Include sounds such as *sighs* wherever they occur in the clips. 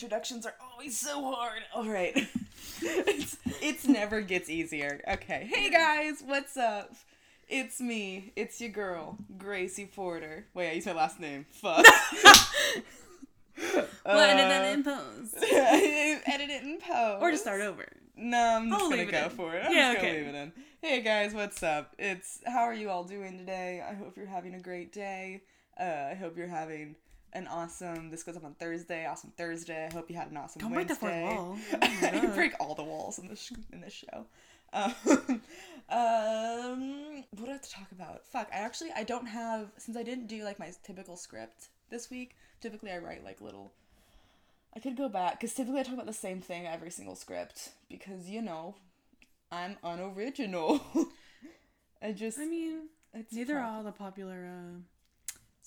Introductions are always so hard. All right. *laughs* it's, it's never gets easier. Okay. Hey guys, what's up? It's me. It's your girl, Gracie Porter. Wait, I used my last name. Fuck. *laughs* We'll edit that in post. *laughs* edit it in post. Or just start over. No, I'm just I'll gonna leave it go in. for it. I'm Yeah, just gonna okay. leave it in. Hey guys, what's up? It's how are you all doing today? I hope you're having a great day. Uh, I hope you're having an awesome. This goes up on Thursday. Awesome Thursday. I hope you had an awesome Don't break the fourth wall. *laughs* Oh break all the walls in this sh- in this show. Um, *laughs* um, what do I have to talk about? Fuck, I actually I don't have since I didn't do like my typical script this week. Typically, I write like little. I could go back because typically I talk about the same thing every single script because you know, I'm unoriginal. *laughs* I just I mean, it's neither are all the popular uh,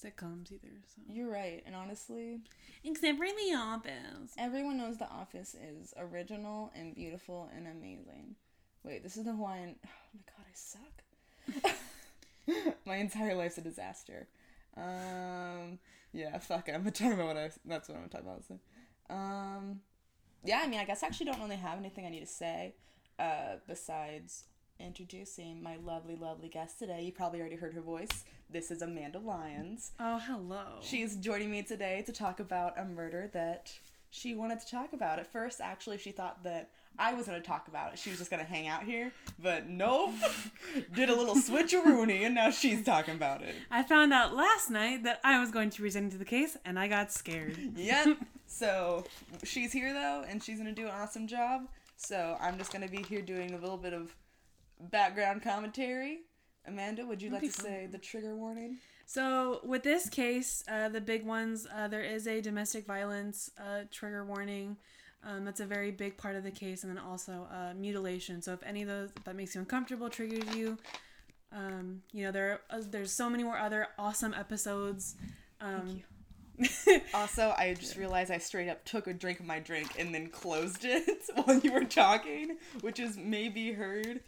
sitcoms either. So. You're right, and honestly, Except for The Office. everyone knows The Office is original and beautiful and amazing. Wait, this is the Hawaiian. *sighs* Oh my god, I suck. *laughs* my entire life's a disaster. Um, yeah, fuck it. I'm gonna talk about what I. That's what I'm gonna talk about. So. Um, yeah, I mean, I guess I actually don't really have anything I need to say. Uh, besides introducing my lovely, lovely guest today. You probably already heard her voice. This is Amanda Lyons. Oh, hello. She's joining me today to talk about a murder that she wanted to talk about. At first, actually, she thought that I was going to talk about it. She was just going to hang out here, but nope. *laughs* Did a little switcheroony, and now she's talking about it. I found out last night that I was going to present into the case, and I got scared. Yep. *laughs* So she's here though, and she's going to do an awesome job. So I'm just going to be here doing a little bit of background commentary. Amanda, would you like That'd to be say the trigger warning? So, with this case, uh, the big ones, uh, there is a domestic violence uh, trigger warning. Um, that's a very big part of the case, and then also uh, mutilation. So, if any of those that makes you uncomfortable, triggers you, um, you know, there uh, there's so many more other awesome episodes. Um, *laughs* Also, I just realized I straight up took a drink of my drink and then closed it *laughs* while you were talking, which is maybe heard.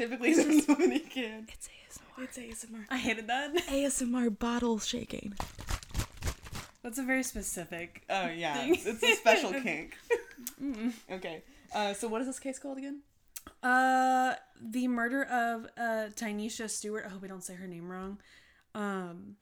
Typically, *laughs* somebody can. it's ASMR. It's ASMR. I hated that. *laughs* ASMR bottle shaking. That's a very specific. Oh yeah, Thing. it's, it's a special *laughs* kink. okay, uh, so what is this case called again? Uh, the murder of uh Tynesha Stewart. I hope I don't say her name wrong. Um.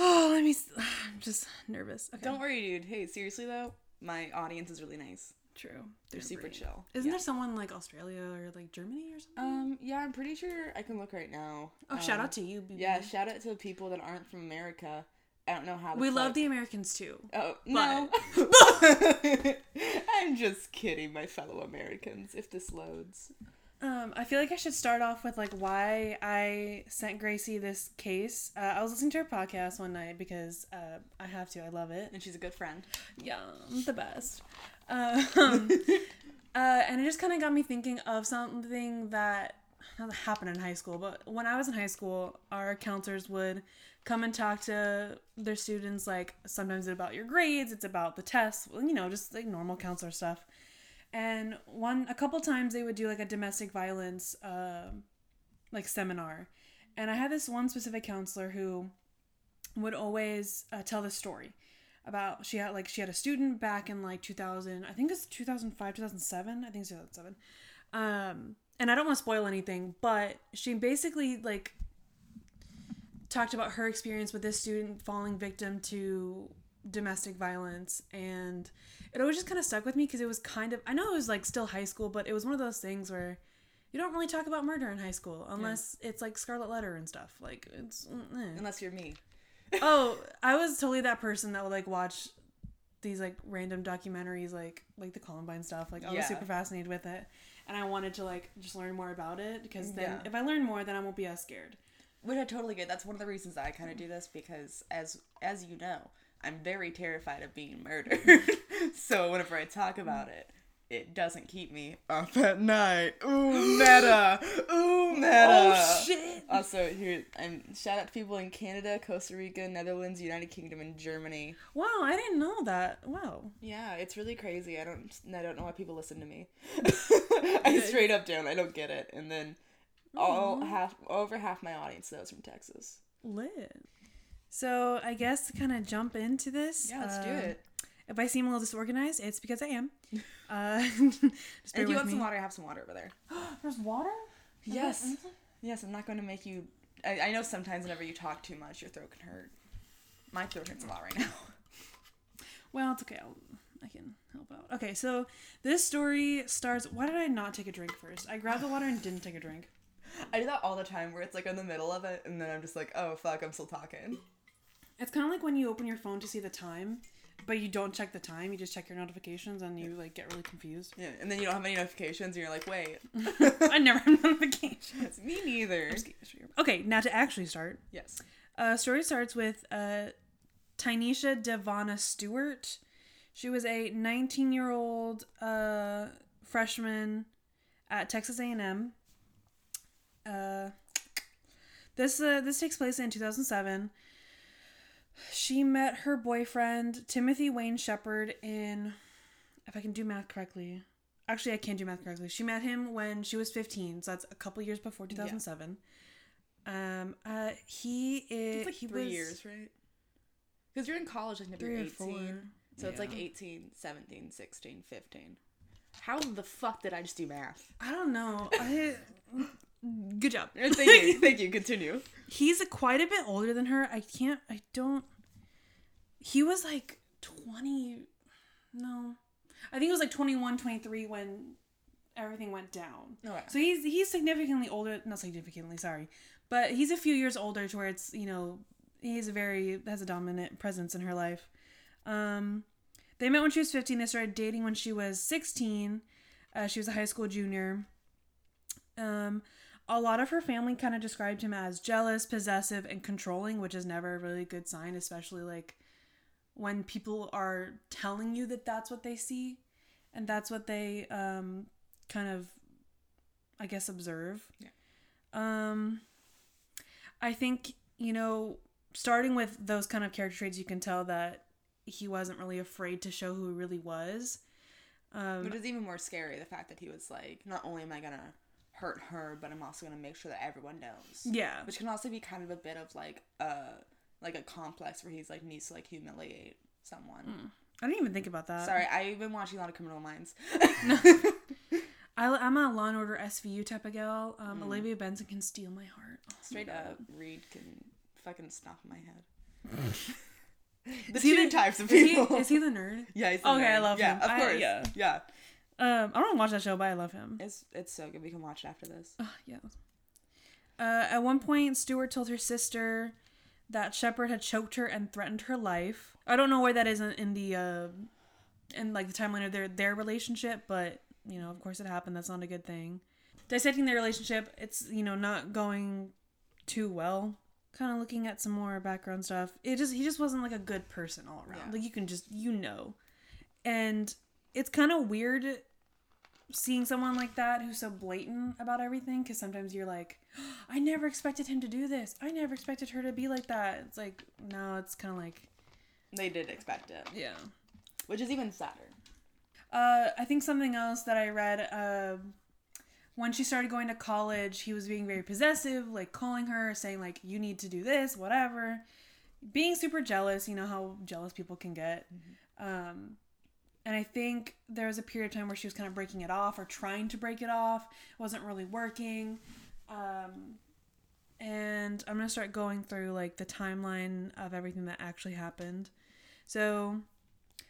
Oh, let me. *sighs* I'm just nervous. Okay. Don't worry, dude. Hey, seriously though, my audience is really nice. True. They're super chill. Isn't Yeah. there someone like Australia or like Germany or something? Um, yeah, I'm pretty sure I can look right now. oh, shout Um, out to you. BB. Yeah, shout out to the people that aren't from America. I don't know how. we love the Americans too. Oh no! *laughs* I'm just kidding, my fellow Americans. If this loads, Um, I feel like I should start off with like why I sent Gracie this case. Uh, I was listening to her podcast one night because uh, I have to. I love it. and she's a good friend. Yeah, the best. Um, *laughs* uh, and it just kind of got me thinking of something that not that happened in high school, but when I was in high school, our counselors would come and talk to their students. Like sometimes it's about your grades, it's about the tests, you know, just like normal counselor stuff. And one, a couple times they would do like a domestic violence, um like seminar. And I had this one specific counselor who would always uh, tell the story about she had like she had a student back in like 2000 i think it's 2005 2007 i think it's 2007 um and i don't want to spoil anything but she basically like talked about her experience with this student falling victim to domestic violence and it always just kind of stuck with me because it was kind of i know it was like still high school but it was one of those things where you don't really talk about murder in high school unless it's like scarlet letter and stuff like it's eh. Unless you're me. Oh, I was totally that person that would like watch these like random documentaries like like the Columbine stuff. Like I was Yeah. super fascinated with it. And I wanted to like just learn more about it because mm, then Yeah. if I learn more then I won't be as scared. Which I totally get. That's one of the reasons I kind of do this because, as as you know, I'm very terrified of being murdered. *laughs* so whenever I talk about mm. it, it doesn't keep me up at night. Ooh, meta. *gasps* Ooh, meta. Oh, shit. Also, here, and shout out to people in Canada, Costa Rica, Netherlands, United Kingdom, and Germany. Wow, I didn't know that. Wow. Yeah, it's really crazy. I don't, I don't know why people listen to me. *laughs* I straight up don't. I don't get it. And then, all half, over half my audience though is from Texas. Lit. So I guess to kind of jump into this. Yeah, let's do uh, it. If I seem a little disorganized, it's because I am. *laughs* Uh, *laughs* just And bear if you want me. some water, I have some water over there. *gasps* There's water. Yes. Yes, I'm not going to make you. I, I know sometimes whenever you talk too much, your throat can hurt. My throat hurts a lot right now. *laughs* Well, it's okay. I'll, I can help out. Okay, so this story starts. Why did I not take a drink first? I grabbed the water and didn't take a drink. I do that all the time where it's like in the middle of it, and then I'm just like, oh fuck, I'm still talking. It's kind of like when you open your phone to see the time, but you don't check the time. You just check your notifications and you like get really confused. Yeah, and then you don't have any notifications, and you're like, wait, *laughs* I never have notifications. *laughs* me neither. Okay, now to actually start. Yes. Uh, story starts with uh, Tynesha Devonna Stewart. She was a 19 year old uh, freshman at Texas A&M. Uh, this uh, this takes place in 2007. She met her boyfriend Timothy Wayne Shepard in, if I can do math correctly. Actually, I can't do math correctly. She met him when she was 15, so that's a couple years before 2007. Um, uh, he is like he three was years, right? Because you're in college, like you're 18. four. So it's like Yeah. 18, 17, 16, 15. How the fuck did I just do math? I don't know. I good job. *laughs* Thank you. *laughs* Thank you. Continue. He's a, quite a bit older than her. I can't. I don't. He was like twenty. No, I think it was like 21, 23 when everything went down. Okay. So he's he's significantly older. Not significantly, sorry, but he's a few years older to where it's you know he's a very has a dominant presence in her life. Um, they met when she was fifteen. They started dating when she was sixteen. Uh, she was a high school junior. Um, a lot of her family kind of described him as jealous, possessive, and controlling, which is never a really good sign, especially like when people are telling you that that's what they see and that's what they um, kind of, I guess, observe. Yeah. Um, I think you know, starting with those kind of character traits, you can tell that he wasn't really afraid to show who he really was. Um, Which is even more scary, the fact that he was like, not only am I gonna hurt her, but I'm also gonna make sure that everyone knows. yeah, Which can also be kind of a bit of like a like a complex where he's like needs to like humiliate someone. I didn't even think about that. Sorry, I've been watching a lot of Criminal Minds. *laughs* I, I'm a Law and Order SVU type of gal. Um, Olivia Benson can steal my heart. Oh, Straight my up, Reid can fucking snuff my head. *laughs* the Is he two the- types of Is he, people. is he the nerd? *laughs* yeah, he's the Okay, I nerd. love yeah, him. Of I- course. yeah. yeah. Um, I don't watch that show, but I love him. It's it's so good. We can watch it after this. Uh, yeah. Uh, at one point, Stewart told her sister that Shepard had choked her and threatened her life. I don't know where that is in, in the uh, in like the timeline of their their relationship, but you know, of course, it happened. That's not a good thing. Dissecting their relationship, it's you know not going too well. Kind of looking at some more background stuff. It just he just wasn't like a good person all around. Yeah. Like you can just you know, and it's kind of weird seeing someone like that who's so blatant about everything because sometimes you're like i never expected him to do this. I never expected her to be like that. It's like no it's kind of like They did expect it, yeah. Which is even sadder. uh, i think something else that i read uh, when she started going to college he was being very possessive like calling her saying like you need to do this whatever. Being super jealous you know how jealous people can get. Um, and I think there was a period of time where she was kind of breaking it off or trying to break it off. It wasn't really working. Um, and I'm going to start going through like the timeline of everything that actually happened. So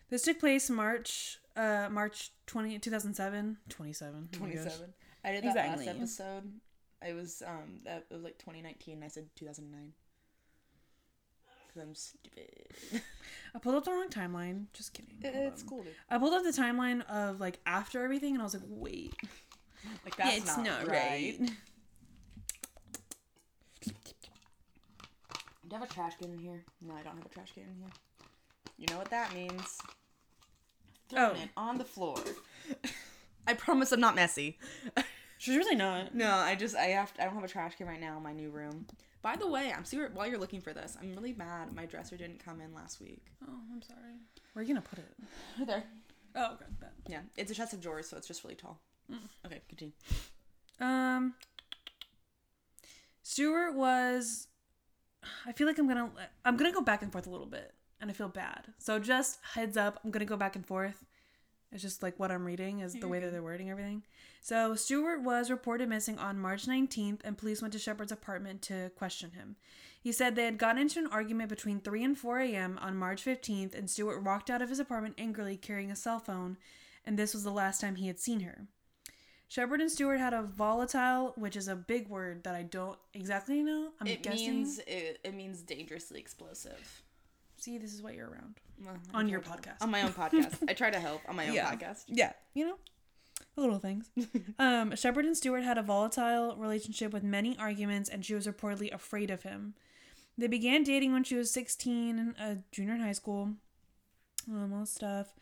this took place March uh March 20 2007, 27. Oh 27. I did that Exactly. last episode. It was um that it was like 2019. I said 2009. Cause I'm stupid. *laughs* I pulled up the wrong timeline. Just kidding. Hold it's on. cool. Dude. I pulled up the timeline of like after everything and I was like, "Wait. *laughs* Like that's it's not, not, right. right." Do I have a trash can in here? No, I don't have a trash can in here. You know what that means? Throwing Oh. it on the floor. I promise I'm not messy. *laughs* She's really not. No, I just I have to, I don't have a trash can right now in my new room. By the way, I'm super. While you're looking for this, I'm really mad. My dresser didn't come in last week. Oh, I'm sorry. Where are you going to put it? Right there. Oh, okay. bet. Yeah, it's a chest of drawers, so it's just really tall. Okay, continue. Um, Stewart was I feel like I'm gonna I'm gonna go back and forth a little bit, and I feel bad. So just heads up, I'm gonna go back and forth. It's just like what I'm reading is the way that they're wording everything. So Stewart was reported missing on March 19th, and police went to Shepard's apartment to question him. He said they had gotten into an argument between 3 and 4 a.m. on March 15th, and Stewart walked out of his apartment angrily carrying a cell phone, and this was the last time he had seen her. Shepard and Stewart had a volatile, which is a big word that I don't exactly know. I'm It guessing. means it, it means dangerously explosive. See, this is what you're around. Well, On your podcast. On my own *laughs* podcast. I try to help on my own Yeah. podcast. Yeah, you know, little things. *laughs* um, Shepard and Stewart had a volatile relationship with many arguments, and she was reportedly afraid of him. They began dating when she was 16, a junior in high school, um, all stuff.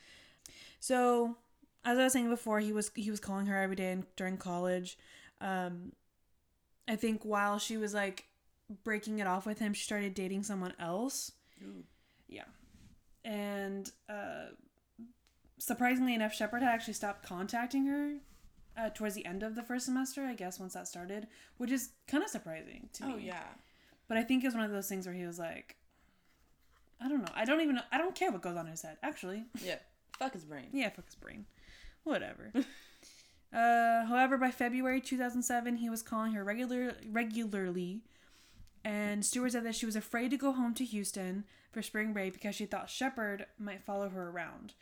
So, as I was saying before, he was he was calling her every day in, during college. Um, I think while she was like breaking it off with him, she started dating someone else. Yeah. And uh, surprisingly enough, Shepard had actually stopped contacting her uh, towards the end of the first semester, I guess, once that started, which is kind of surprising to me. Oh yeah. But I think it was one of those things where he was like, I don't know. I don't even know. I don't care what goes on in his head, actually. *laughs* Yeah. Fuck his brain. Yeah, fuck his brain. Whatever. *laughs* uh, however, by February 2007, he was calling her regular regularly, and Stewart said that she was afraid to go home to Houston for spring break because she thought Shepard might follow her around.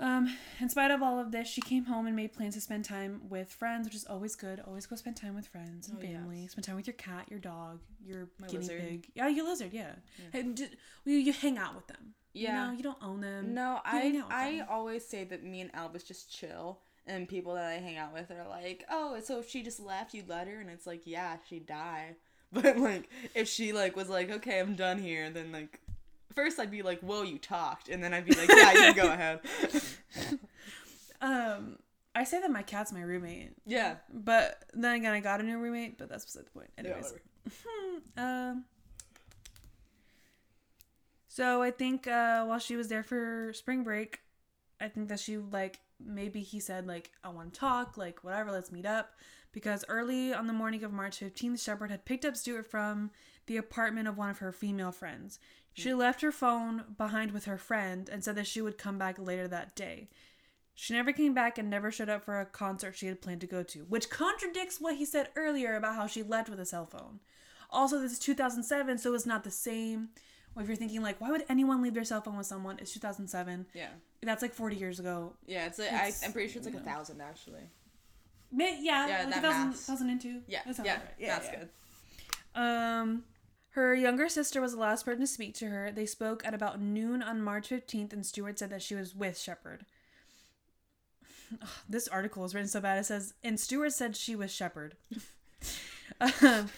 Um, in spite of all of this, she came home and made plans to spend time with friends, which is always good. Always go spend time with friends and Oh, yes. family. Spend time with your cat, your dog, your My guinea lizard. pig. Yeah, your lizard. Yeah, Hey, d- you, you hang out with them. Yeah. you, know, you don't own them. No, You I I them. always say that me and Albus just chill, and people that I hang out with are like, "Oh, so if she just left, you'd let her?" And it's like, "Yeah, she'd die." *laughs* But like, if she like was like, "Okay, I'm done here," then like, first I'd be like, "Whoa, you talked," and then I'd be like, "Yeah, you go *laughs* ahead." *laughs* Um, I say that my cat's my roommate, Yeah. but then again, I got a new roommate, but that's beside the point. Anyways, whatever. um, so I think uh, while she was there for spring break, I think that she like maybe he said like I want to talk, like whatever, let's meet up. Because early on the morning of March 15th, Shepard had picked up Stewart from the apartment of one of her female friends. She hmm. left her phone behind with her friend and said that she would come back later that day. She never came back and never showed up for a concert she had planned to go to, which contradicts what he said earlier about how she left with a cell phone. Also, this is 2007, so it's not the same. Well, if you're thinking like, why would anyone leave their cell phone with someone? It's 2007. Yeah. That's like 40 years ago. Yeah. It's, like, It's- I, I'm pretty sure it's like a know. thousand actually. May- yeah, Yeah, like that 2000, maths. 2002. Yeah. That Yeah. right. that's yeah. good. Um, her younger sister was the last person to speak to her. They spoke at about noon on March 15th, and Stewart said that she was with Shepard. Ugh, *sighs* this article is written so bad. It says, and Stewart said she was Shepard. *laughs* um,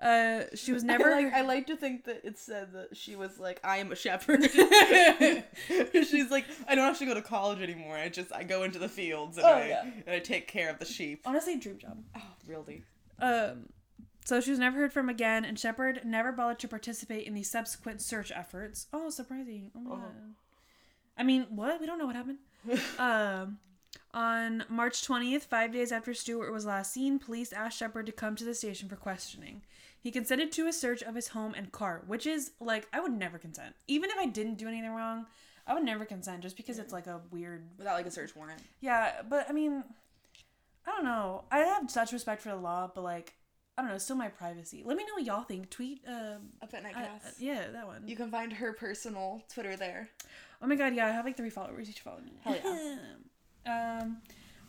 uh, she was *laughs* never. I like, I like to think that it said that she was like, I am a shepherd. *laughs* *laughs* She's like, I don't have to go to college anymore. I just I go into the fields and, Oh, I, yeah. and I take care of the sheep. honestly, dream job. Oh, really? Um, so she was never heard from again, and Shepard never bothered to participate in the subsequent search efforts. Oh, surprising! Oh my Oh. god. I mean, what? We don't know what happened. um, on March 20th, five days after Stewart was last seen, police asked Shepard to come to the station for questioning. He consented to a search of his home and car, which is like I would never consent. Even if I didn't do anything wrong, I would never consent just because it's like a weird Without like a search warrant. yeah, but I mean, I don't know. I have such respect for the law, but like, I don't know. Still my privacy. Let me know what y'all think. Tweet. Um, Up at night, uh, yeah, that one. You can find her personal Twitter there. oh my god, yeah, I have like three followers each follow me. Hell *laughs* um,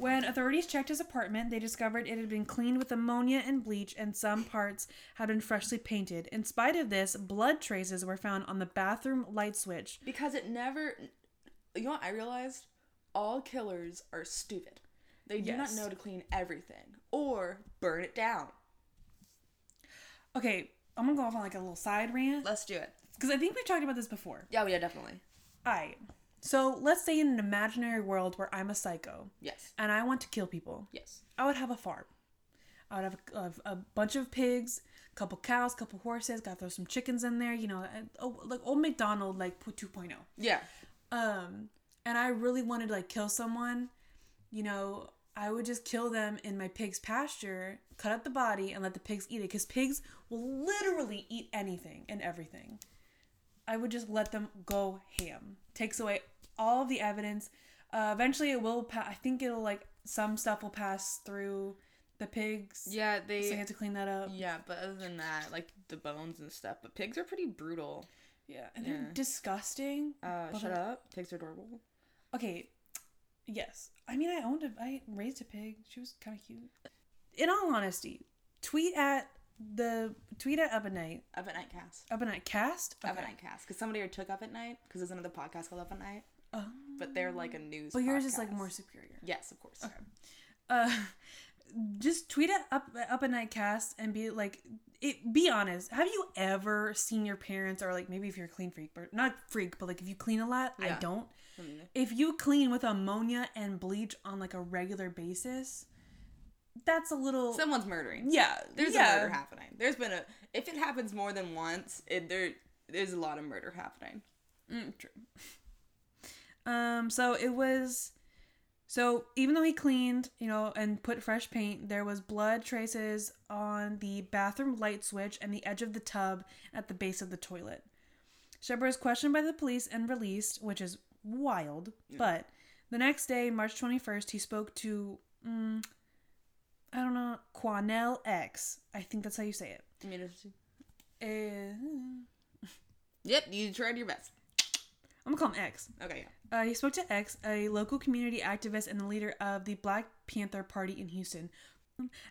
when authorities checked his apartment, they discovered it had been cleaned with ammonia and bleach, and some parts had been freshly painted. In spite of this, blood traces were found on the bathroom light switch. Because it never. You know what I realized? All killers are stupid. They do Yes. not know to clean everything or burn it down. Okay, I'm gonna go off on like a little side rant Let's do it. because I think we've talked about this before. Yeah, yeah, definitely. Alright. So let's say in an imaginary world where I'm a psycho Yes. and I want to kill people, Yes. I would have a farm. I would have a, a, a bunch of pigs, a couple cows, a couple horses. Got to throw some chickens in there. You know, oh, like old McDonald, like put 2.0. Yeah. Um, and I really wanted to like kill someone. You know, I would just kill them in my pig's pasture, cut up the body, and let the pigs eat it. Because pigs will literally eat anything and everything. I would just let them go ham. Takes away all of the evidence. Uh, eventually, it will. Pa- I think it'll like some stuff will pass through the pigs. Yeah, they. So they. you have to clean that up. yeah, but other than that, like the bones and stuff. But pigs are pretty brutal. Yeah, and they're disgusting. Uh, shut up. Pigs are adorable. Okay, yes. I mean, I owned a, I raised a pig. She was kind of cute. In all honesty, tweet at the tweet at Up at Night. Up at Night Cast. Up at Night cast. Up at Night Cast. Because somebody took Up at Night. Because there's another podcast called Up at Night. Oh. But they're like a news. But yours is like more superior. Yes, of course. Okay. Uh, *laughs* just tweet at up up a night cast and be like, it. Be honest. Have you ever seen your parents or like maybe if you're a clean freak, but not freak, but like if you clean a lot, I don't. Mean, If you clean with ammonia and bleach on like a regular basis, that's a little. Someone's murdering. yeah, There's yeah. a murder happening. There's been a. If it happens more than once, it there there's a lot of murder happening. Mm, true. Um, so it was so even though he cleaned, you know, and put fresh paint, there was blood traces on the bathroom light switch and the edge of the tub at the base of the toilet. Shepard was questioned by the police and released, which is wild. But the next day, March 21st, he spoke to, mm, I don't know, Quanell X. I think that's how you say it. I mean, it's, Uh, yep, you tried your best. I'm gonna call him X. Okay, yeah. Uh, he spoke to X, a local community activist and the leader of the Black Panther Party in Houston.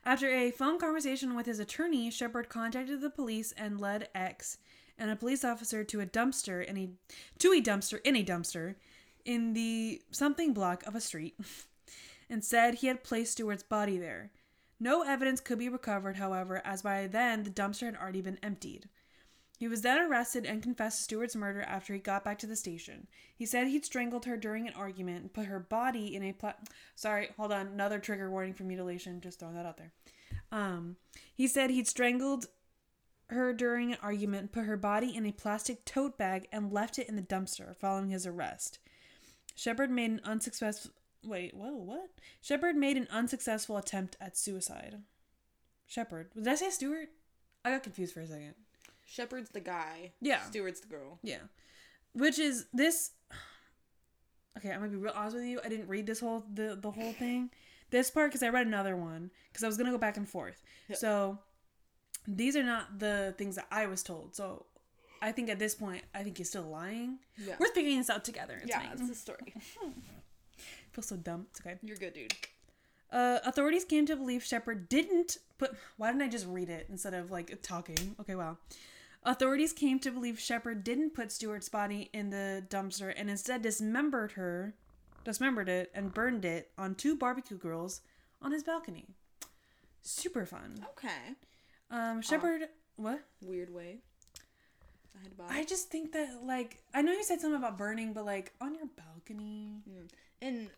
After a phone conversation with his attorney, Shepard contacted the police and led X and a police officer to a dumpster in a to a dumpster in a dumpster in the something block of a street, *laughs* and said he had placed Stewart's body there. No evidence could be recovered, however, as by then the dumpster had already been emptied. He was then arrested and confessed to Stewart's murder after he got back to the station. He said he'd strangled her during an argument and put her body in a pla- Sorry, hold on. Another trigger warning for mutilation. Just throwing that out there. Um, he said he'd strangled her during an argument, put her body in a plastic tote bag, and left it in the dumpster following his arrest. Shepard made an unsuccessful. Wait, whoa, what? Shepard made an unsuccessful attempt at suicide. Shepard. Did I say Stewart? I got confused for a second. Shepard's the guy. Yeah. Stewart's the girl. Yeah. Which is this *sighs* Okay, I'm gonna be real honest with you. I didn't read this whole the, the whole thing. This part because I read another one because I was gonna go back and forth. Yeah. So these are not the things that I was told. So I think at this point, I think he's still lying. Yeah. We're figuring this out together. It's yeah, it's the story. *laughs* I feel so dumb. It's okay. You're good, dude. Uh, authorities came to believe Shepard didn't put. Why didn't I just read it instead of like talking? Okay, wow. Authorities came to believe Shepard didn't put Stewart's body in the dumpster and instead dismembered her, dismembered it, and burned it on two barbecue grills on his balcony. Super fun. Okay. Um, Shepard. What? Weird way. I had I just think that like I know you said something about burning, but like on your balcony. and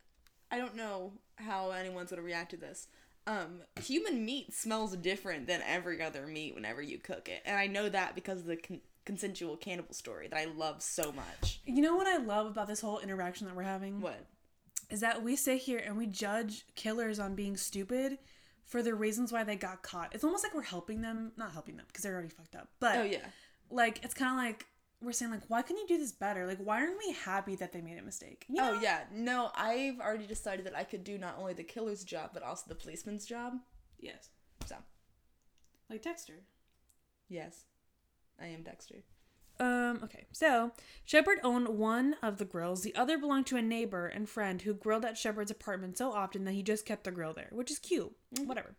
I don't know how anyone's gonna react to this. Um, human meat smells different than every other meat whenever you cook it, and I know that because of the con- consensual cannibal story that I love so much. You know what I love about this whole interaction that we're having? What? is that we sit here and we judge killers on being stupid for the reasons why they got caught. It's almost like we're helping them, not helping them because they're already fucked up. But Oh yeah. like it's kind of like we're saying like why couldn't you do this better? Like why aren't we happy that they made a mistake? You know? Oh yeah. No, I've already decided that I could do not only the killer's job but also the policeman's job. Yes. So Like Dexter. yes, I am Dexter. Um, okay. So, Shepard owned one of the grills. The other belonged to a neighbor and friend who grilled at Shepard's apartment so often that he just kept the grill there, which is cute. Whatever.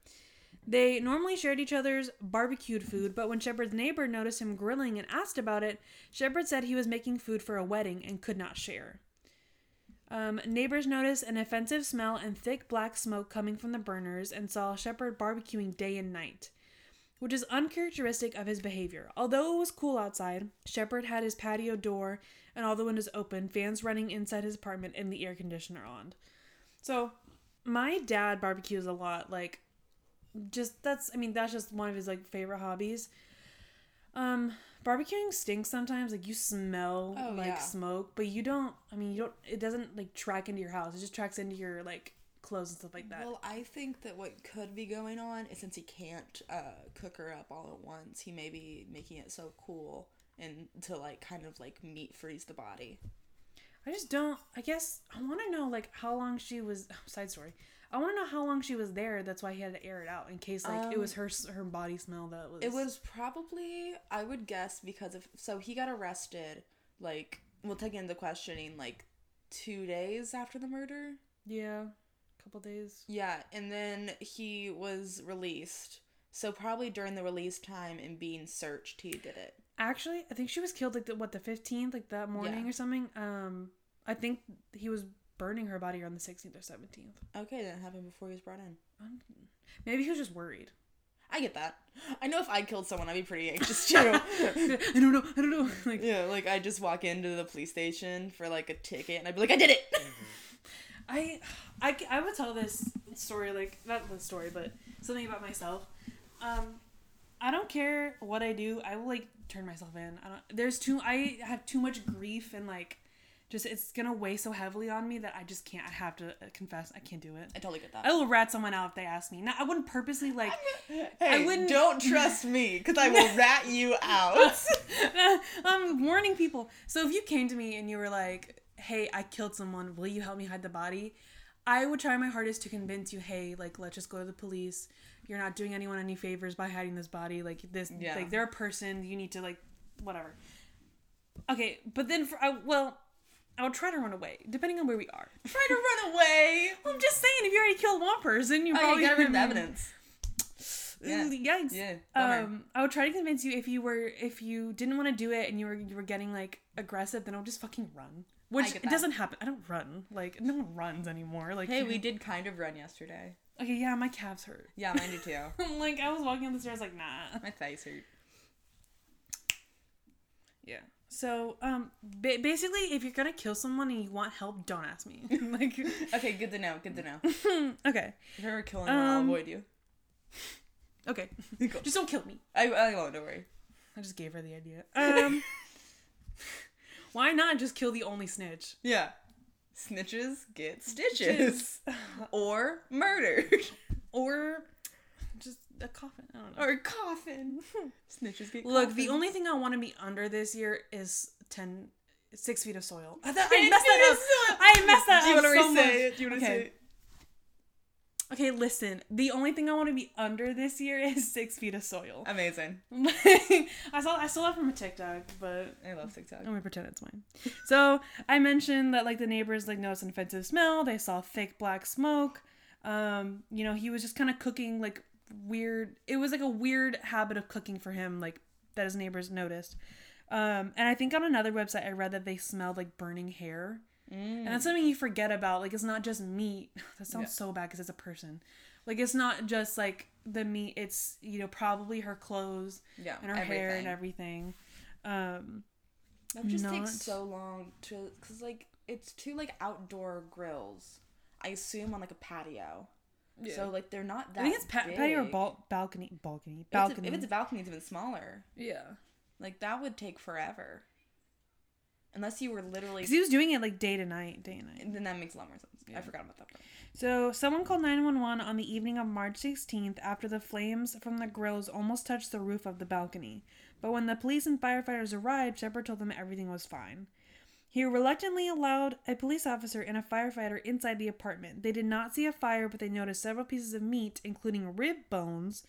They normally shared each other's barbecued food, but when Shepard's neighbor noticed him grilling and asked about it, Shepard said he was making food for a wedding and could not share. Um, neighbors noticed an offensive smell and thick black smoke coming from the burners and saw Shepard barbecuing day and night which is uncharacteristic of his behavior. Although it was cool outside, Shepard had his patio door and all the windows open, fans running inside his apartment, and the air conditioner on. So, my dad barbecues a lot. Like, just that's, I mean, that's just one of his like favorite hobbies. Um, barbecuing stinks sometimes. Like, you smell Oh, like yeah. smoke, but you don't, I mean, you don't, it doesn't like track into your house. It just tracks into your like clothes and stuff like that. Well, I think that what could be going on is since he can't uh, cook her up all at once, he may be making it so cool and to like kind of like meat freeze the body. I just don't. I guess I want to know like how long she was. *sighs* Side story. I want to know how long she was there. That's why he had to air it out in case like it Um, was her her body smell that was. It was probably I would guess because of so he got arrested like we'll take into questioning like two days after the murder. yeah, a couple days. Yeah, and then he was released. So probably during the release time and being searched, he did it. Actually, I think she was killed like the, what the fifteenth, like that morning Yeah. or something. Um, I think he was burning her body on the sixteenth or seventeenth. Okay, that happened before he was brought in. Maybe he was just worried. I get that. I know if I killed someone, I'd be pretty anxious *laughs* too. I don't know. I don't know. *laughs* Like yeah, like I just walk into the police station for like a ticket, and I'd be like, I did it. *laughs* I, I, I would tell this story like not the story, but something about myself. Um, I don't care what I do. I will like turn myself in. I don't. There's too. I have too much grief and like, just it's gonna weigh so heavily on me that I just can't. I have to uh, confess. I can't do it. I totally get that. I will rat someone out if they ask me. Now I wouldn't purposely like. Hey, wouldn't- don't *laughs* trust me because I will rat you out. *laughs* I'm warning people. So if you came to me and you were like, "Hey, I killed someone. Will you help me hide the body?" I would try my hardest to convince you, "Hey, like let's just go to the police. You're not doing anyone any favors by hiding this body. Like this Yeah. like they're a person. You need to like whatever." Okay, but then for I, well, I would try to run away depending on where we are. *laughs* Try to run away. I'm just saying if you already killed one person, you Oh, probably got rid of mean, evidence. *sighs* Yeah. Yikes. Yeah, bummer. Um, I would try to convince you if you were if you didn't want to do it and you were you were getting like aggressive, then I'll just fucking run. Which it doesn't happen. I don't run. Like no one runs anymore. Like Hey, we did kind of run yesterday. Okay, yeah, my calves hurt. Yeah, mine do too. *laughs* like I was walking up the stairs like nah. My thighs hurt. Yeah. So um, ba- basically, if you're gonna kill someone and you want help, don't ask me. *laughs* like *laughs* Okay, good to know. Good to know. *laughs* okay, If you're killing one, I'll Um, avoid you. okay, Cool. just don't kill me. I, I won't. Don't worry. I just gave her the idea. Um, why not just kill the only snitch? Yeah. Snitches get stitches. or murdered. Or a coffin. I don't know. Or a coffin. *laughs* Snitches get Look, the only thing I want to be under this year is 10, six feet of soil. I, Ten I messed that up. I messed that Do you up want to so much. it? Do you want to Okay. say it? Okay, listen. The only thing I want to be under this year *laughs* is six feet of soil. Amazing. *laughs* I saw I saw that from a TikTok, but I love TikTok. I'm gonna pretend it's mine. So I mentioned that like the neighbors like noticed an offensive smell. They saw thick black smoke. Um, you know, he was just kind of cooking like weird. It was like a weird habit of cooking for him, like that his neighbors noticed. Um, and I think on another website I read that they smelled like burning hair. And that's something you forget about. Like, it's not just meat. *sighs* That sounds Yeah. so bad because it's a person. Like, it's not just like the meat. It's you know probably her clothes Yeah, and her hair and everything. everything. Um, That just not- takes so long to, cause like it's two like outdoor grills. I assume on like a patio. So like they're not that. I think it's pa- patio or bal- balcony. Balcony. If it's a- Balcony. If it's a balcony, it's even smaller. yeah. Like that would take forever. Unless you were literally. Because he was doing it like day to night, day and night. Then that makes a lot more sense. I forgot about that part. So, someone called 911 on the evening of March 16th after the flames from the grills almost touched the roof of the balcony. But when the police and firefighters arrived, Shepard told them everything was fine. He reluctantly allowed a police officer and a firefighter inside the apartment. They did not see a fire, but they noticed several pieces of meat, including rib bones,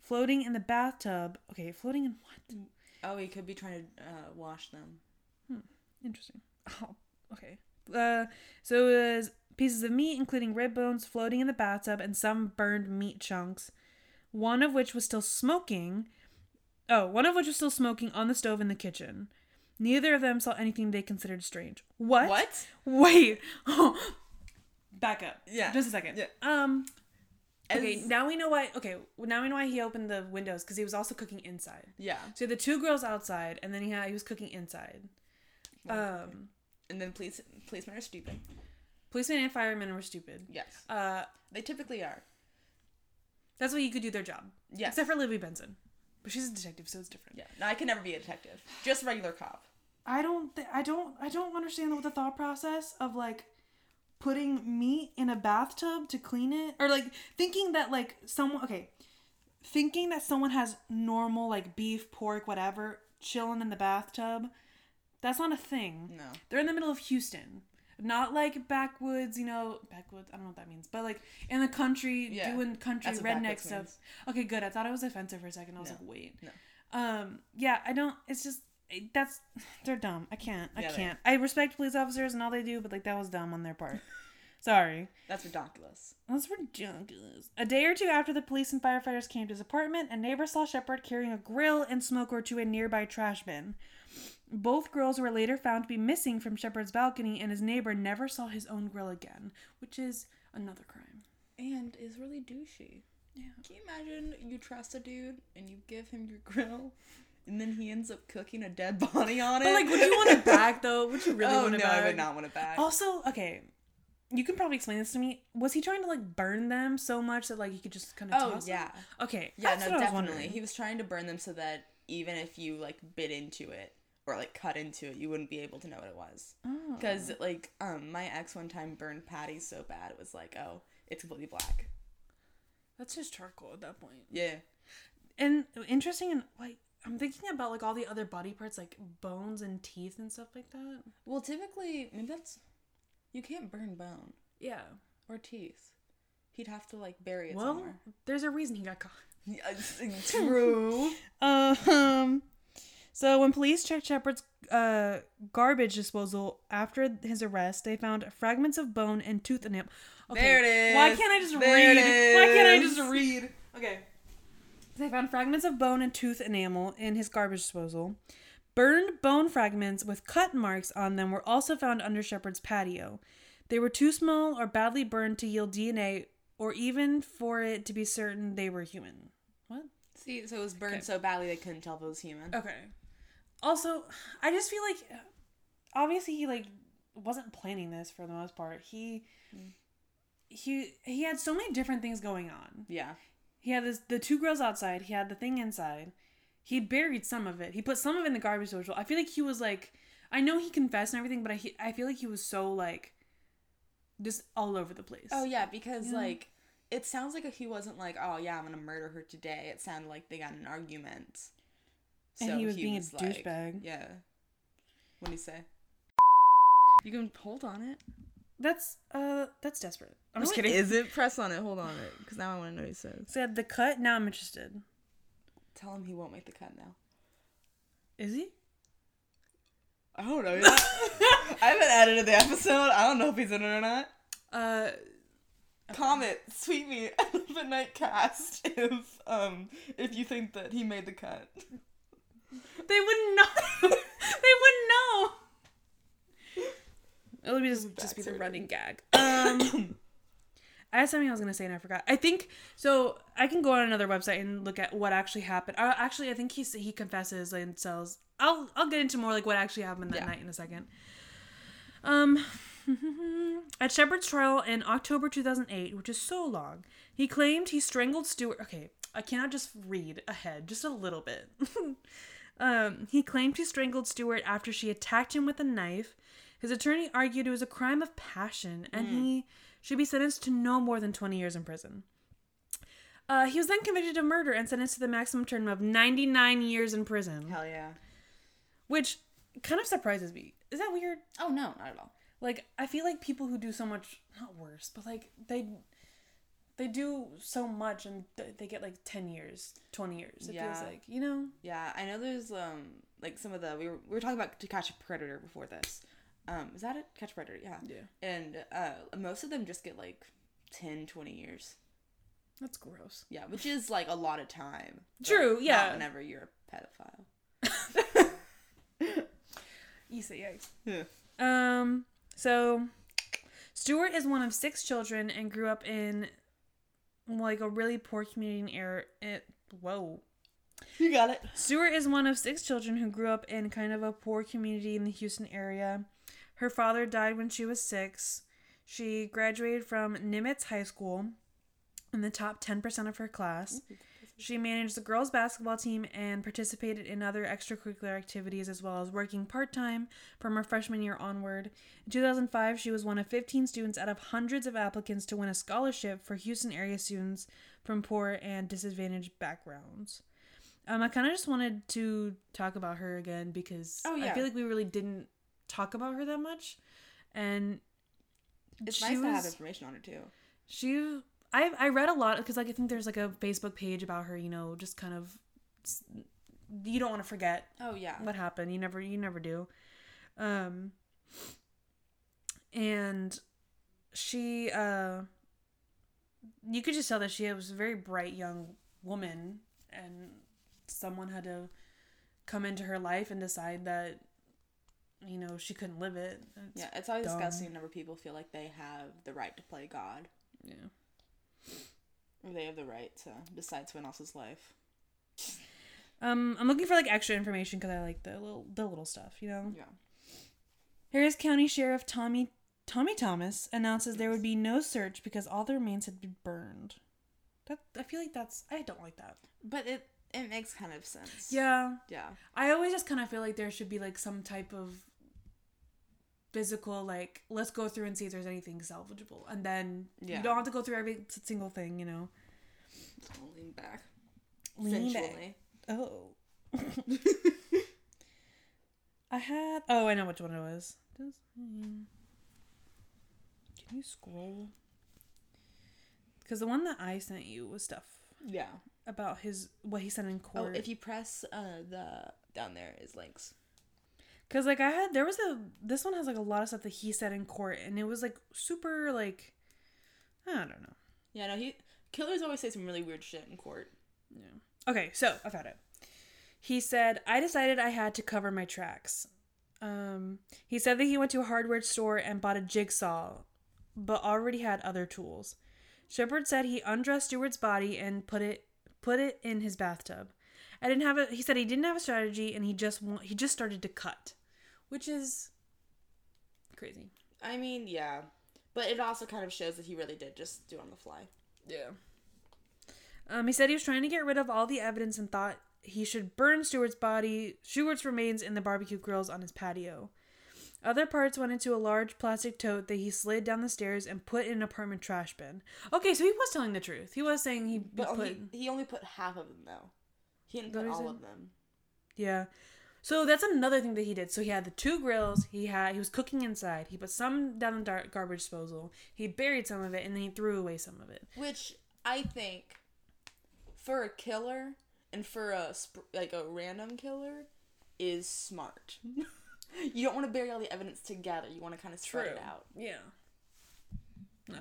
floating in the bathtub. Okay, floating in what? Oh, he could be trying to uh, wash them. Hmm. Interesting. Oh, okay. Uh, so it was pieces of meat, including rib bones, floating in the bathtub, and some burned meat chunks. One of which was still smoking. Oh, one of which was still smoking on the stove in the kitchen. Neither of them saw anything they considered strange. What? What? Wait. *laughs* Back up. Yeah. Just a second. Yeah. Um. Okay. As- Now we know why. Okay. Now we know why he opened the windows because he was also cooking inside. Yeah. So the two girls outside, and then he had he was cooking inside. Um. And then police policemen are stupid. Policemen and firemen were stupid. Yes. Uh, They typically are. that's why you could do their job. Yes. Except for Libby Benson, but she's a detective, so it's different. Yeah. No, I can never be a detective. Just regular cop. I don't. Th- I don't. I don't understand what the thought process of like putting meat in a bathtub to clean it or like thinking that like someone okay thinking that someone has normal like beef pork whatever chilling in the bathtub that's not a thing No. they're in the middle of houston not like backwoods you know backwoods i don't know what that means but like in the country Yeah, doing country redneck stuff means. okay good i thought it was offensive for a second i was No, like wait no. um yeah i don't it's just that's they're dumb i can't i Yeah, can't i respect police officers and all they do but like that was dumb on their part *laughs* sorry That's ridiculous. that's ridiculous. A day or two after the police and firefighters came to his apartment, a neighbor saw Shepard carrying a grill and smoker to a nearby trash bin. Both grills were later found to be missing from Shepard's balcony, and his neighbor never saw his own grill again, which is another crime. And is really douchey. Yeah. Can you imagine you trust a dude and you give him your *laughs* grill, and then he ends up cooking a dead *laughs* body on it? But like, would you want it *laughs* back though? Would you really oh want no, it back? I would not want it back. Also, okay, you can probably explain this to me. Was he trying to like burn them so much that like you could just kind of oh toss yeah, them? Okay, yeah, no, I was definitely. He was trying to burn them so that even if you like bit into it or like cut into it, you wouldn't be able to know what it was. Oh. Because like um, my ex one time burned patties so bad it was like, oh, it's completely black. that's just charcoal at that point. Yeah. and interesting and like i'm thinking about like all the other body parts like bones and teeth and stuff like that. Well, typically, maybe that's you can't burn bone. Yeah. Or teeth. He'd have to like bury it well somewhere. there's a reason he got caught. Yeah, *laughs* True. um so when police checked shepard's uh garbage disposal after his arrest they found fragments of bone and tooth and enamel okay. There it why can't i just There read? It why can't i just read? Okay they found fragments of bone and tooth enamel in his garbage disposal Burned bone fragments with cut marks on them were also found under Shepard's patio. They were too small or badly burned to yield DNA or even for it to be certain they were human. What? See, so it was burned Okay. so badly they couldn't tell if it was human. Okay. Also, I just feel like obviously he like wasn't planning this for the most part. He hmm. he he had so many different things going on. Yeah. He had this the two girls outside. He had the thing inside. He buried some of it. He put some of it in the garbage social. I feel like he was like, I know he confessed and everything, but I he, I feel like he was so like, just all over the place. Oh yeah, because Yeah. like it sounds like he wasn't like, oh yeah, I'm gonna murder her today. It sounded like they got an argument. And he was being a like- douchebag. Yeah. What do you say? You can hold on it. That's uh that's desperate. I'm just No, it kidding. Is it press on it. Hold on it, because now I want to know what he says. Said the cut. Now I'm interested. Tell him he won't make the cut now. Is he? I don't know. *laughs* I haven't edited the episode. I don't know if he's in it or not. Uh, Comment, tweet me at *laughs* the night cast if um if you think that he made the cut. they wouldn't know. *laughs* they wouldn't know. It would be just, just be the running gag. Um, *coughs* I had something I was gonna say and I forgot. I think so. I can go on another website and look at what actually happened. Uh, actually, I think he he confesses and sells. I'll I'll get into more like what actually happened that Yeah. night in a second. Um, *laughs* at Shepard's trial in October 2008, which is so long, he claimed he strangled Stewart. Okay, I cannot just read ahead, just a little bit. *laughs* um, he claimed he strangled Stewart after she attacked him with a knife. His attorney argued it was a crime of passion and he should be sentenced to no more than 20 years in prison. Uh, he was then convicted of murder and sentenced to the maximum term of 99 years in prison, Hell yeah. which kind of surprises me. Is that weird? Oh no, not at all. Like I feel like people who do so much not worse, but like they they do so much and they get like 10 years, 20 years. It Yeah. feels like, you know? Yeah, I know there's um like some of the we were we were talking about to catch a predator before this. Um, is that it? Catch predator, yeah. Yeah. And uh most of them just get like 10, 20 years. That's gross. Yeah, which is like a lot of time. True, yeah. whenever you're a pedophile. *laughs* You say yikes. Yeah. Um, so Stewart is one of six children and grew up in like a really poor community in air. It, whoa. You got it. Stewart is one of six children who grew up in kind of a poor community in the Houston area. Her father died when she was six. She graduated from Nimitz High School in the top 10% of her class. She managed the girls' basketball team and participated in other extracurricular activities as well as working part time from her freshman year onward. In 2005, she was one of 15 students out of hundreds of applicants to win a scholarship for Houston area students from poor and disadvantaged backgrounds. Um, I kind of just wanted to talk about her again because Oh, I feel like we really didn't talk about her that much, and It's she nice to have information on her too. she I I read a lot because like I think there's like a Facebook page about her. You know, just kind of you don't want to forget Oh yeah. what happened. You never you never do. Um and she uh you could just tell that she was a very bright young woman and someone had to come into her life and decide that you know she couldn't live it. It's- Yeah, it's always dumb. disgusting whenever people feel like they have the right to play God. yeah. Or they have the right to decide someone else's life. Um, I'm looking for like extra information because I like the little the little stuff, you know. Yeah. Harris County Sheriff Tommy Tommy Thomas announces there would be no search because all the remains had been burned. That I feel like that's I don't like that. But it it makes kind of sense. Yeah, Yeah. I always just kind of feel like there should be like some type of physical like let's go through and see if there's anything salvageable, and then Yeah. you don't have to go through every single thing, you know. Gonna lean back. Lean back. Oh. *laughs* I had. Oh, I know which one it was. Can you scroll? Because the one that I sent you was stuff Yeah. about his what he said in court Oh, if you press uh the down there is links. Because like I had there was a this one has like a lot of stuff that he said in court, and it was like super like I don't know. Yeah, no, he killers always say some really weird shit in court. Yeah. Okay, so I've found it. He said, I decided I had to cover my tracks. Um, he said that he went to a hardware store and bought a jigsaw, but already had other tools. Shepard said he undressed Stewart's body and put it put it in his bathtub. I didn't have a. He said he didn't have a strategy and he just wa- he just started to cut, which is crazy. I mean, yeah. But it also kind of shows that he really did just do it on the fly. Yeah. Um, he said he was trying to get rid of all the evidence and thought he should burn Stewart's body, Stewart's remains in the barbecue grills on his patio. Other parts went into a large plastic tote that he slid down the stairs and put in an apartment trash bin. Okay, so he was telling the truth. He was saying he But put. only, he only put half of them though. He didn't put all of them. Yeah. So that's another thing that he did. So he had the two grills. He had he was cooking inside. He put some down the garbage disposal. He buried some of it and then he threw away some of it. Which I think, for a killer and for a like a random killer, is smart. *laughs* you don't want to bury all the evidence together. You want to kind of spread it out. Yeah.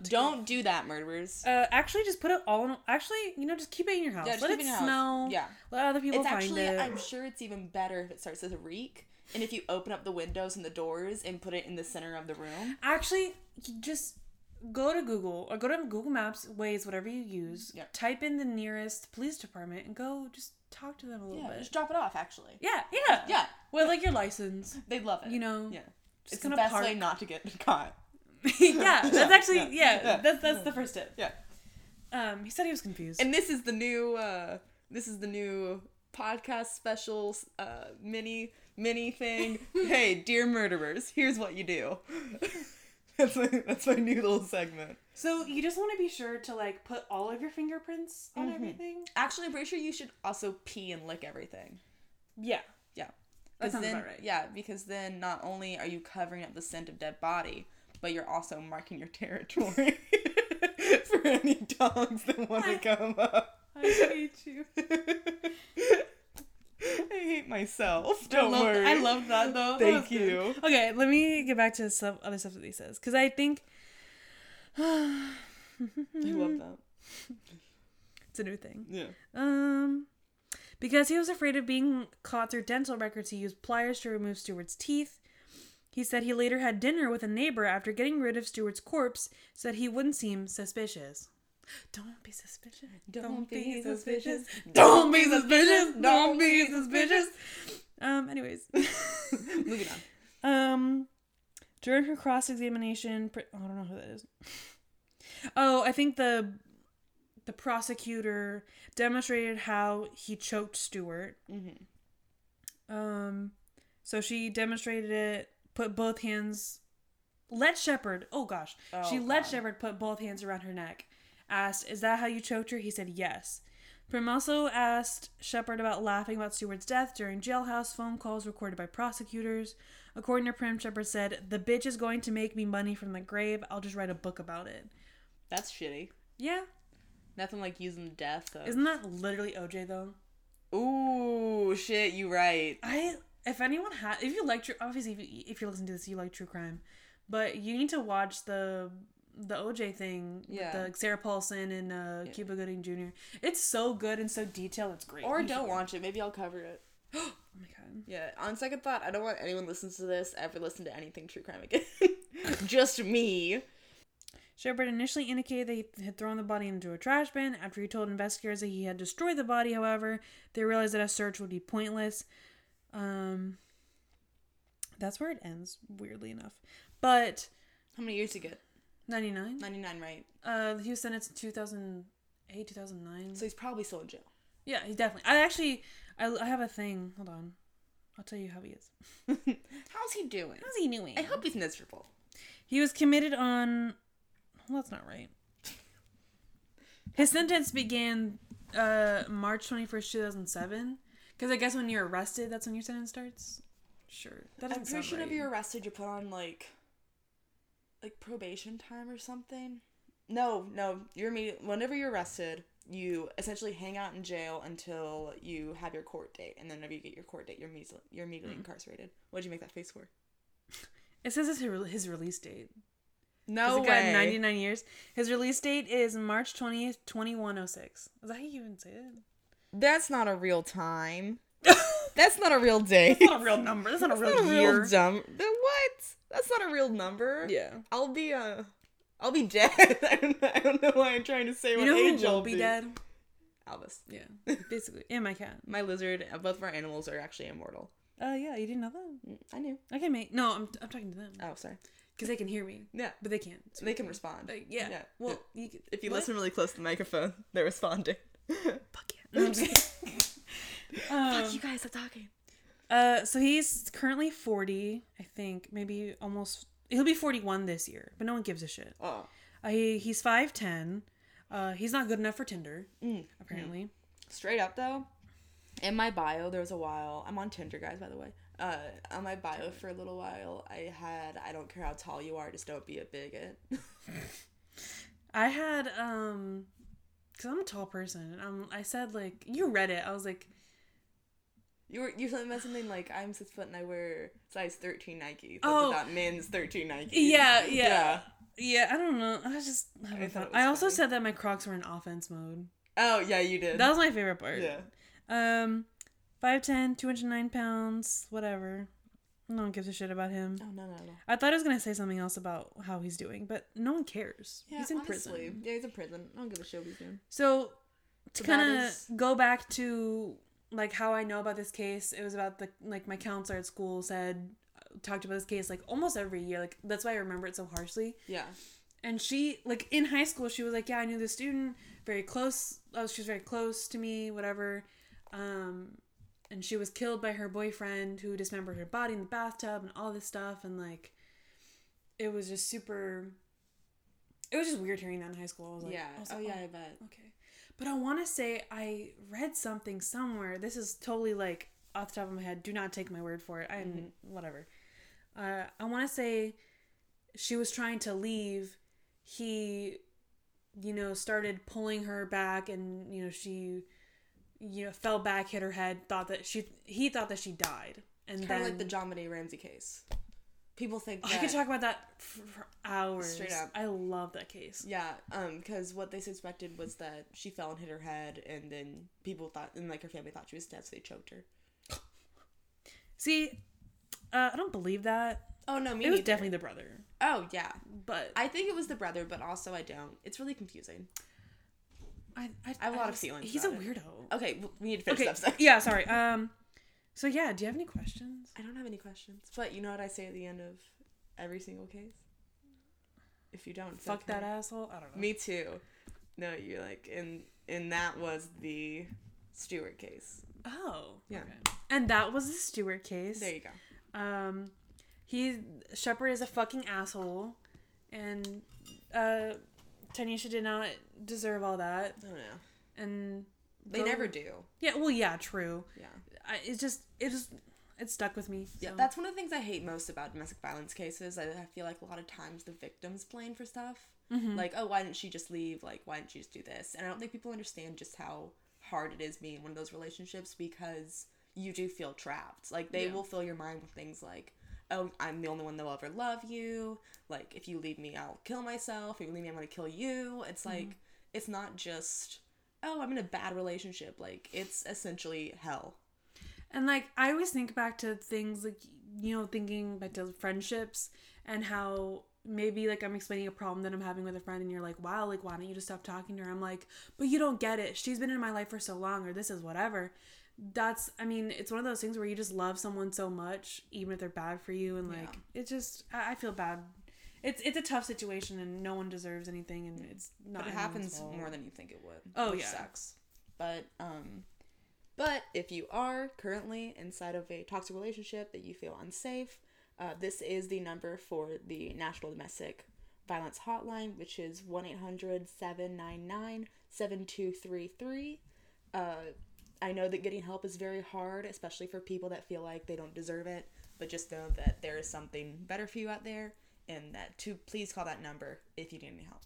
To Don't do that, murderers. Uh, actually, just put it all in. Actually, you know, just keep it in your house. Yeah, Let it it in your house. smell. Yeah. Let other people it's find actually, it. I'm sure it's even better if it starts with a reek. And if you open up the windows and the doors and put it in the center of the room. Actually, you just go to Google or go to Google Maps, Waze, whatever you use. Yeah. Type in the nearest police department and go just talk to them a little Yeah, bit. just drop it off. Actually, yeah, yeah, Yeah. With like your license, they'd love it. you know. yeah, Just it's the best park. way not to get *laughs* caught. *laughs* yeah, that's actually yeah, yeah. yeah. That's that's the first tip. Yeah. Um, he said he was confused. And this is the new uh this is the new podcast special uh mini mini thing. *laughs* hey, dear murderers, here's what you do. *laughs* that's my that's my new little segment. so you just want to be sure to like put all of your fingerprints on Mhm. everything. Actually, I'm pretty sure you should also pee and lick everything. Yeah, Yeah. that 'Cause sounds then, about right. Yeah, because then not only are you covering up the scent of dead body, but you're also marking your territory *laughs* for any dogs that want to come up. I hate you. *laughs* I hate myself. Don't I love, worry. I love that though. That Thank good. you. Okay, let me get back to some other stuff that he says because I think I love that. *sighs* it's a new thing. Yeah. Um, because he was afraid of being caught through dental records, he used pliers to remove Stewart's teeth. He said he later had dinner with a neighbor after getting rid of Stewart's corpse so that he wouldn't seem suspicious. Don't be suspicious. Don't be suspicious. Don't be suspicious. Don't be suspicious. Um. Anyways. *laughs* Moving on. Um, during her cross examination, I don't know who that is. Oh, I think the the prosecutor demonstrated how he choked Stewart. Mm-hmm. Um, so she demonstrated it, put both hands, let Shepard, oh gosh, Oh, she let God. Shepard put both hands around her neck. Asked, Is that how you choked her? He said, Yes. Prim also asked Shepard about laughing about Stewart's death during jailhouse phone calls recorded by prosecutors. According to Prim, Shepard said, The bitch is going to make me money from the grave. I'll just write a book about it. That's shitty. Yeah. Nothing like using death of. Isn't that literally OJ though? Ooh, shit, you right. I if anyone has if you like true obviously if, you, if you're listening to this you like true crime, but you need to watch the the OJ thing Yeah. with the Sarah Paulson and uh, Yeah. Cuba Gooding Jr. It's so good and so detailed. It's great. Or You don't should- watch it. Maybe I'll cover it. *gasps* Oh my god. Yeah, on second thought, I don't want anyone listens to this ever listen to anything true crime again. *laughs* Just me. Shepard initially indicated that he had thrown the body into a trash bin. After he told investigators that he had destroyed the body, however, they realized that a search would be pointless. Um, that's where it ends, weirdly enough. But How many years you get? 99? 99, right? Uh, he was sentenced in 2008, 2009. So he's probably still in jail. yeah, he definitely. I actually, I, I have a thing. Hold on. I'll tell you how he is. *laughs* How's he doing? How's he doing? I hope he's miserable. He was committed on. Well, that's not right. His sentence began uh, March 21st, 2007. Because I guess when you're arrested, that's when your sentence starts? Sure. That I'm pretty sure right. if you're arrested, you're put on like, like probation time or something. No, no, you're immediate. Whenever you're arrested, you essentially hang out in jail until you have your court date, and then whenever you get your court date, you're immediately you're immediately mm-hmm. incarcerated. What'd you make that face for? It says it's his re- his release date. No He's got 99 years. His release date is March 20th, 2106. Is that how you even say it? That's not a real time. *laughs* That's not a real day. That's not a real number. That's not a real not a year. real dumb. The what? That's not a real number. yeah. I'll be uh, I'll be dead. *laughs* I don't know, I don't know why I'm trying to say You what know age who I'll will be dead? Elvis. Yeah. *laughs* Basically. And my cat. My lizard, uh, both of our animals are actually immortal. Oh, yeah. You didn't know that? Mm, I knew. Okay, mate. No, I'm, I'm talking to them. Oh, sorry. Because they can hear me. Yeah, But they can't. they can respond. Like, yeah. Yeah. Well, you could, If you what? listen really close to the microphone, they're responding. *laughs* Fuck yeah. No, I'm just kidding. um, Fuck you guys, I'm talking. uh, so he's currently 40, I think. Maybe almost. He'll be 41 this year, but no one gives a shit. Oh. Uh, he, he's 5'10. Uh, he's not good enough for Tinder, Mm. apparently. Straight up though, in my bio, there was a while. I'm on Tinder, guys, by the way. Uh, on my bio for a little while, I had I don't care how tall you are, just don't be a bigot. *laughs* I had, um, because I'm a tall person. Um, I said, like, you read it. I was like, You were you said something like I'm six foot and I wear size thirteen Nike. That's Oh. about men's thirteen Nike. yeah, yeah. Yeah, I don't know. I was just having I thought fun. I also funny. said that my Crocs were in offense mode. Oh yeah, you did. That was my favorite part. yeah. Um, 5'10", 209 pounds, whatever. No one gives a shit about him. Oh no no no. I thought I was gonna say something else about how he's doing, but no one cares. Yeah, he's in honestly, prison. Yeah, he's in prison. I don't give a shit what he's doing. So to So kind of is- go back to like how I know about this case, it was about the like my counselor at school said talked about this case like almost every year. Like that's why I remember it so harshly. Yeah. And she like in high school she was like, yeah, I knew this student very close. Oh, she was very close to me, whatever. Um, and she was killed by her boyfriend who dismembered her body in the bathtub and all this stuff and like it was just super it was just weird hearing that in high school. I was like, yeah. Was Oh like, yeah, I bet. Okay. But I want to say I read something somewhere. This is totally like off the top of my head. Do not take my word for it. I'm Mhm. whatever. Uh, I want to say she was trying to leave. He, you know, started pulling her back, and you know she, you know, fell back, hit her head. Thought that she, he thought that she died, and Kind then of like the John Ramsey case. People think I could talk about that for, for hours. Straight up. I love that case. Yeah, um, because what they suspected was that she fell and hit her head, and then people thought, and like her family thought she was dead, so they choked her. *laughs* See, uh, I don't believe that. Oh no, me It was neither. definitely the brother, Oh yeah, but I think it was the brother, but also I don't. It's really confusing. I, I, I have a lot of just- feelings He's a it. weirdo. Okay, we need to finish Okay, yeah, sorry. Um, so yeah, do you have any questions? I don't have any questions, but you know what I say at the end of every single case. If you don't, Fuck okay. that asshole. I don't know. Me too. No, you're like in and that was the Stewart case. Oh. Yeah. okay. And that was the Stewart case. There you go. Um, he Shepard is a fucking asshole, and uh, Tanisha did not deserve all that. I don't know. And They go- never do. Yeah. Well, yeah, true. Yeah. I, it just it just it stuck with me. Yeah, that's one of the things I hate most about domestic violence cases. I, I feel like a lot of times the victim's blame for stuff. Mm-hmm. Like, oh, why didn't she just leave? Like, why didn't she just do this? And I don't think people understand just how hard it is being in one of those relationships because you do feel trapped. Like, they Yeah. will fill your mind with things like, oh, I'm the only one that will ever love you. Like, if you leave me, I'll kill myself. If you leave me, I'm going to kill you. It's like, it's not just, oh, I'm in a bad relationship. Like, it's essentially hell. And like I always think back to things like you know thinking back to friendships and how maybe like I'm explaining a problem that I'm having with a friend and you're like wow like why don't you just stop talking to her I'm like but you don't get it she's been in my life for so long or this is whatever that's I mean it's one of those things where you just love someone so much even if they're bad for you and like Yeah. it just I, I feel bad it's it's a tough situation and no one deserves anything and it's not but it happens fault. more than you think it would. Oh, yeah. sucks. But um, but if you are currently inside of a toxic relationship that you feel unsafe, uh, this is the number for the National Domestic Violence Hotline, which is 1 800 799 7233. Uh, I know that getting help is very hard, especially for people that feel like they don't deserve it, but just know that there is something better for you out there and that to please call that number if you need any help.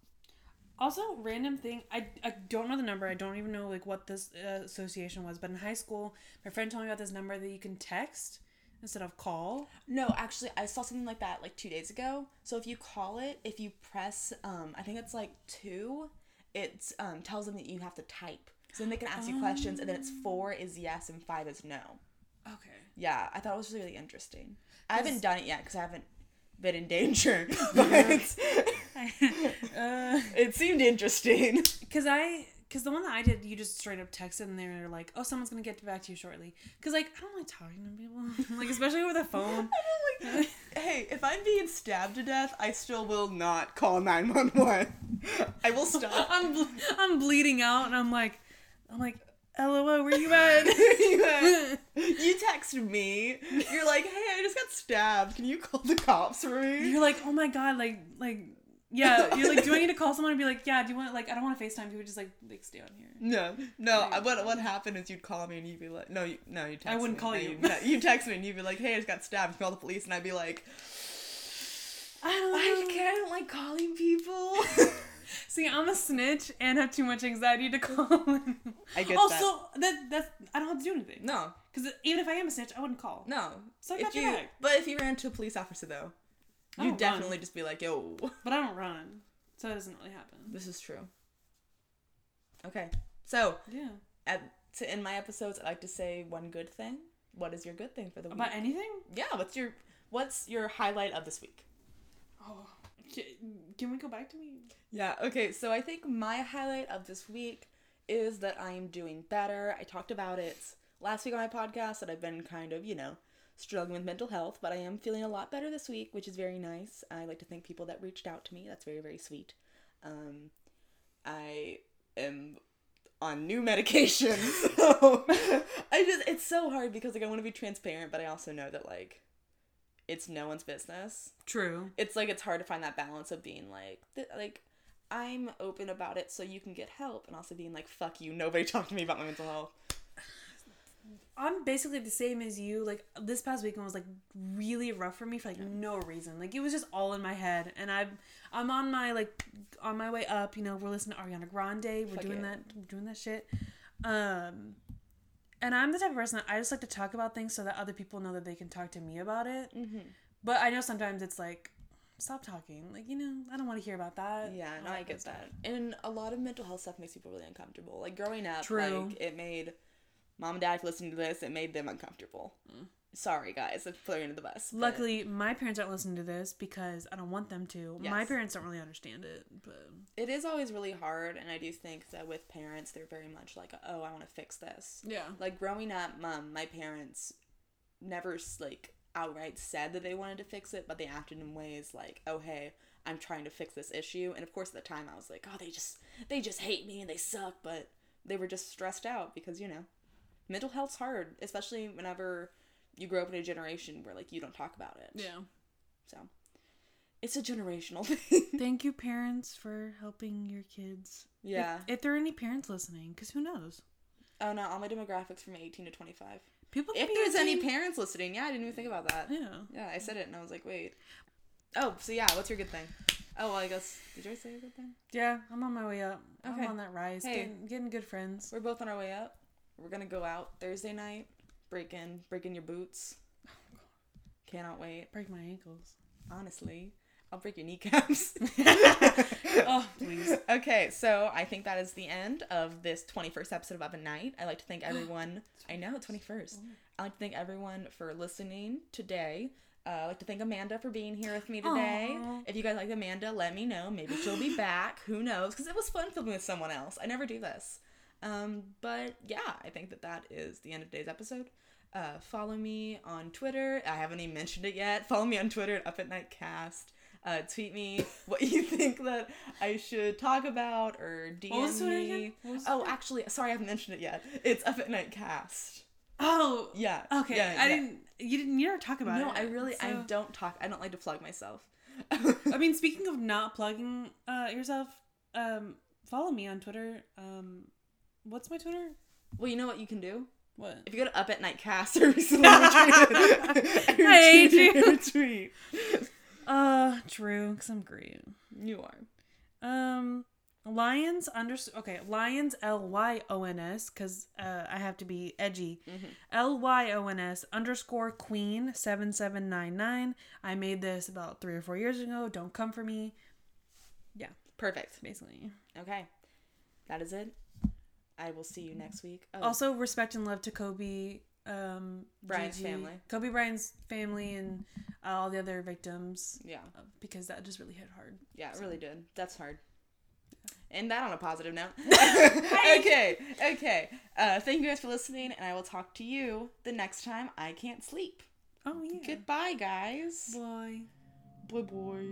Also, random thing. I, I don't know the number. I don't even know like what this uh, association was. But in high school, my friend told me about this number that you can text instead of call. No, actually, I saw something like that like two days ago. So if you call it, if you press, um, I think it's like two, it um, tells them that you have to type. So then they can ask you questions, and then it's four is yes and five is no. Okay. Yeah, I thought it was really interesting. I haven't done it yet because I haven't been in danger, *laughs* *laughs* but *laughs* uh, it seemed interesting. Cause I, cause the one that I did, you just straight up texted and they were like, "Oh, someone's gonna get back to you shortly." Cause like I don't like talking to people, like especially over the phone. like, hey, if I'm being stabbed to death, I still will not call 911. I will stop. I'm I'm bleeding out and I'm like, I'm like, LOL, where you at? *laughs* *laughs* you text me. You're like, hey, I just got stabbed. Can you call the cops for me? You're like, oh my god, like like yeah. *laughs* You're like, do I need to call someone and be like, yeah, do you want like I don't want to FaceTime you, just like like stay on here. No, no. I, what what happened is you'd call me and you'd be like, no, you, no, you text. I wouldn't me. call No, you. No, you text me and you'd be like, hey, I just got stabbed. Call the police, and I'd be like, I don't I can't like calling people. See, I'm a snitch and have too much anxiety to call. *laughs* I get oh, also, that. that's I don't have to do anything. no, Because even if I am a snitch, I wouldn't call. no. So I got you, back. but if you ran into a police officer though, you'd don't definitely just be like, yo, But I don't run, so it doesn't really happen. this is true. Okay, so Yeah. at to end my episodes, I like to say one good thing. What is your good thing for the week? About anything? yeah, what's your what's your highlight of this week? Oh, can, can we go back to me? Yeah, okay, so I think my highlight of this week is that I'm doing better. I talked about it last week on my podcast that I've been kind of, you know, struggling with mental health, but I am feeling a lot better this week, which is very nice. I like to thank people that reached out to me. That's very, very sweet. Um, I am on new medication, *laughs* so *laughs* I just, it's so hard because, like, I want to be transparent, but I also know that, like, it's no one's business True. it's like it's hard to find that balance of being like th- like I'm open about it so you can get help and also being like fuck you nobody *laughs* talk to me about my mental health. I'm basically the same as you. Like this past weekend was like really rough for me for like no reason. Like it was just all in my head, and I'm I'm on my like on my way up. You know, we're listening to Ariana Grande. We're Fuck doing yeah. that. We're doing that shit. Um, and I'm the type of person that I just like to talk about things so that other people know that they can talk to me about it. Mm-hmm. But I know sometimes it's like, stop talking. Like you know, I don't want to hear about that. Yeah, no, I get that. And a lot of mental health stuff makes people really uncomfortable. Like growing up, True. like it made mom and dad listening to this, it made them uncomfortable. Sorry guys, I'm throwing under the bus. but- Luckily, my parents aren't listening to this because I don't want them to. My parents don't really understand it, but it is always really hard and I do think that with parents they're very much like, Oh, I wanna fix this. yeah. like growing up um, my parents never like outright said that they wanted to fix it, but they acted in ways like, "Oh, hey, I'm trying to fix this issue." And of course, at the time, I was like, "Oh, they just they just hate me and they suck," but they were just stressed out because you know, mental health's hard, especially whenever you grow up in a generation where like you don't talk about it. Yeah. So it's a generational *laughs* thing. Thank you, parents, for helping your kids. yeah. If, if there are any parents listening, because who knows? oh no, all my demographics from 18 to 25. People. can If there's any parents listening, yeah, I didn't even think about that. Yeah. Yeah, I said it and I was like, wait. Oh, so yeah, what's your good thing? Oh, well, I guess did you say a good thing? Yeah, I'm on my way up. Okay. I'm on that rise. Hey. Getting, getting good friends. We're both on our way up. We're gonna go out Thursday night, break in, break in your boots. Cannot wait. Break my ankles. Honestly, I'll break your kneecaps. *laughs* *laughs* Oh, please. Okay, so I think that is the end of this 21st episode of Up at Night. I'd like to thank *gasps* everyone. I know, 21st. I'd like to thank everyone for listening today. Uh, I'd like to thank Amanda for being here with me today. Aw. If you guys like Amanda, let me know. Maybe she'll be back. Who knows? Because it was fun filming with someone else. I never do this. Um, but yeah, I think that that is the end of today's episode. Uh, follow me on Twitter. I haven't even mentioned it yet. Follow me on Twitter at Up at Night Cast. Uh, tweet me *laughs* what you think that I should talk about or DM me. Oh, Twitter? actually, sorry, I haven't mentioned it yet. It's Up at Night Cast. Oh. Yeah. Okay. yeah, I yeah. didn't. You didn't. You never talk about No, it. No, I really, I don't talk. I don't like to plug myself. *laughs* I mean, *laughs* speaking of not plugging uh, yourself, um, follow me on Twitter. Um, what's my Twitter? well, you know what you can do. What? If you go to Up at Night Cast, *laughs* recently retweeted. *laughs* I *laughs* hate retweeted you. tweet. Uh, true. Cause I'm great. You are. Um, Lions under okay Lions L Y O N S because uh, I have to be edgy. L Y O N S underscore Queen seven seven nine nine. I made this about three or four years ago. Don't come for me. Yeah, Perfect. basically. Okay. That is it. I will see you next week. Oh, Also, respect and love to Kobe. Um, Gigi- family. Kobe Bryant's family, and uh, all the other victims, yeah. uh, because that just really hit hard. Yeah, it really did. That's hard. And that on a positive note. *laughs* *laughs* okay, okay. Uh, thank you guys for listening, and I will talk to you the next time I can't sleep. Oh yeah. Goodbye, guys. Bye. Bye, boy.